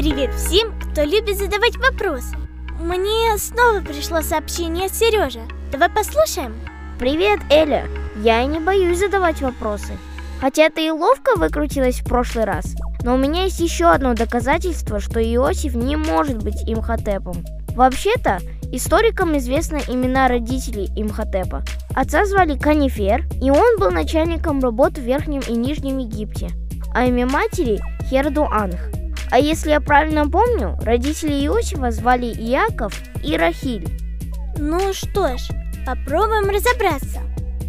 Привет всем, кто любит задавать вопросы. Мне снова пришло сообщение от Сережа. Давай послушаем. Привет, Эля. Я и не боюсь задавать вопросы. Хотя ты и ловко выкрутилась в прошлый раз, но у меня есть еще одно доказательство, что Иосиф не может быть Имхотепом. Вообще-то, историкам известны имена родителей Имхотепа. Отца звали Канифер, и он был начальником работ в Верхнем и Нижнем Египте, а имя матери – Хердуанх. А если я правильно помню, родители Иосифа звали Иаков и Рахиль. Ну что ж, попробуем разобраться.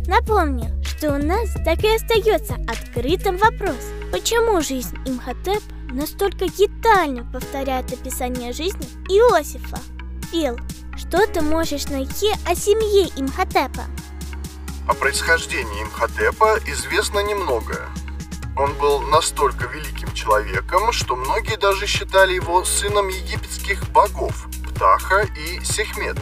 Напомню, что у нас так и остается открытым вопрос, почему жизнь Имхотеп настолько детально повторяет описание жизни Иосифа. Фил, что ты можешь найти о семье Имхотепа? О происхождении Имхотепа известно немногое. Он был настолько великим человеком, что многие даже считали его сыном египетских богов Птаха и Сехмет.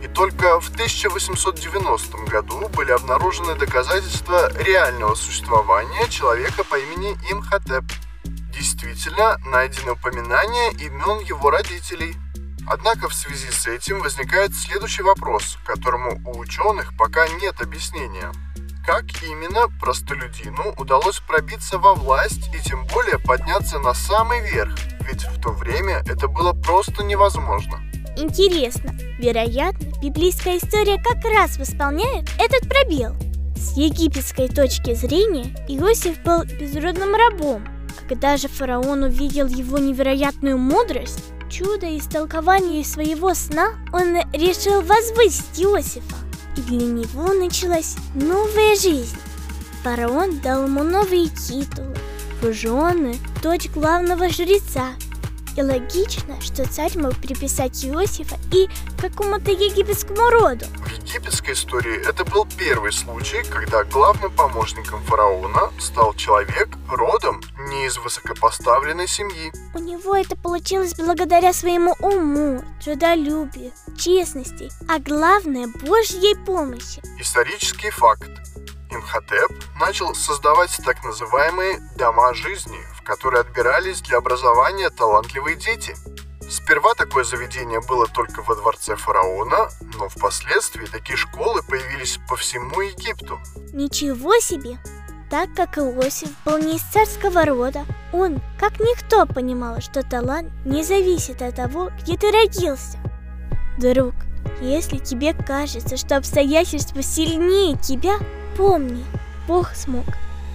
И только в 1890 году были обнаружены доказательства реального существования человека по имени Имхотеп. Действительно, найдены упоминания имен его родителей. Однако в связи с этим возникает следующий вопрос, которому у ученых пока нет объяснения – как именно простолюдину удалось пробиться во власть и тем более подняться на самый верх, ведь в то время это было просто невозможно. Интересно, вероятно, библейская история как раз восполняет этот пробел. С египетской точки зрения Иосиф был безродным рабом. Когда же фараон увидел его невероятную мудрость, чудо истолкования своего сна, он решил возвысить Иосифа и для него началась новая жизнь. Фараон дал ему новые титулы, жены, дочь главного жреца. И логично, что царь мог приписать Иосифа и какому-то египетскому роду. В египетской истории это был первый случай, когда главным помощником фараона стал человек родом не из высокопоставленной семьи. У него это получилось благодаря своему уму, трудолюбию, честности, а главное – Божьей помощи. Исторический факт. Имхотеп начал создавать так называемые «дома жизни», в которые отбирались для образования талантливые дети. Сперва такое заведение было только во дворце фараона, но впоследствии такие школы появились по всему Египту. Ничего себе! Так как Иосиф был не из царского рода, он, как никто, понимал, что талант не зависит от того, где ты родился. Друг, если тебе кажется, что обстоятельства сильнее тебя, помни, Бог смог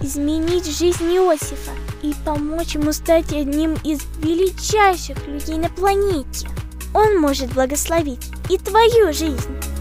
изменить жизнь Иосифа и помочь ему стать одним из величайших людей на планете. Он может благословить и твою жизнь.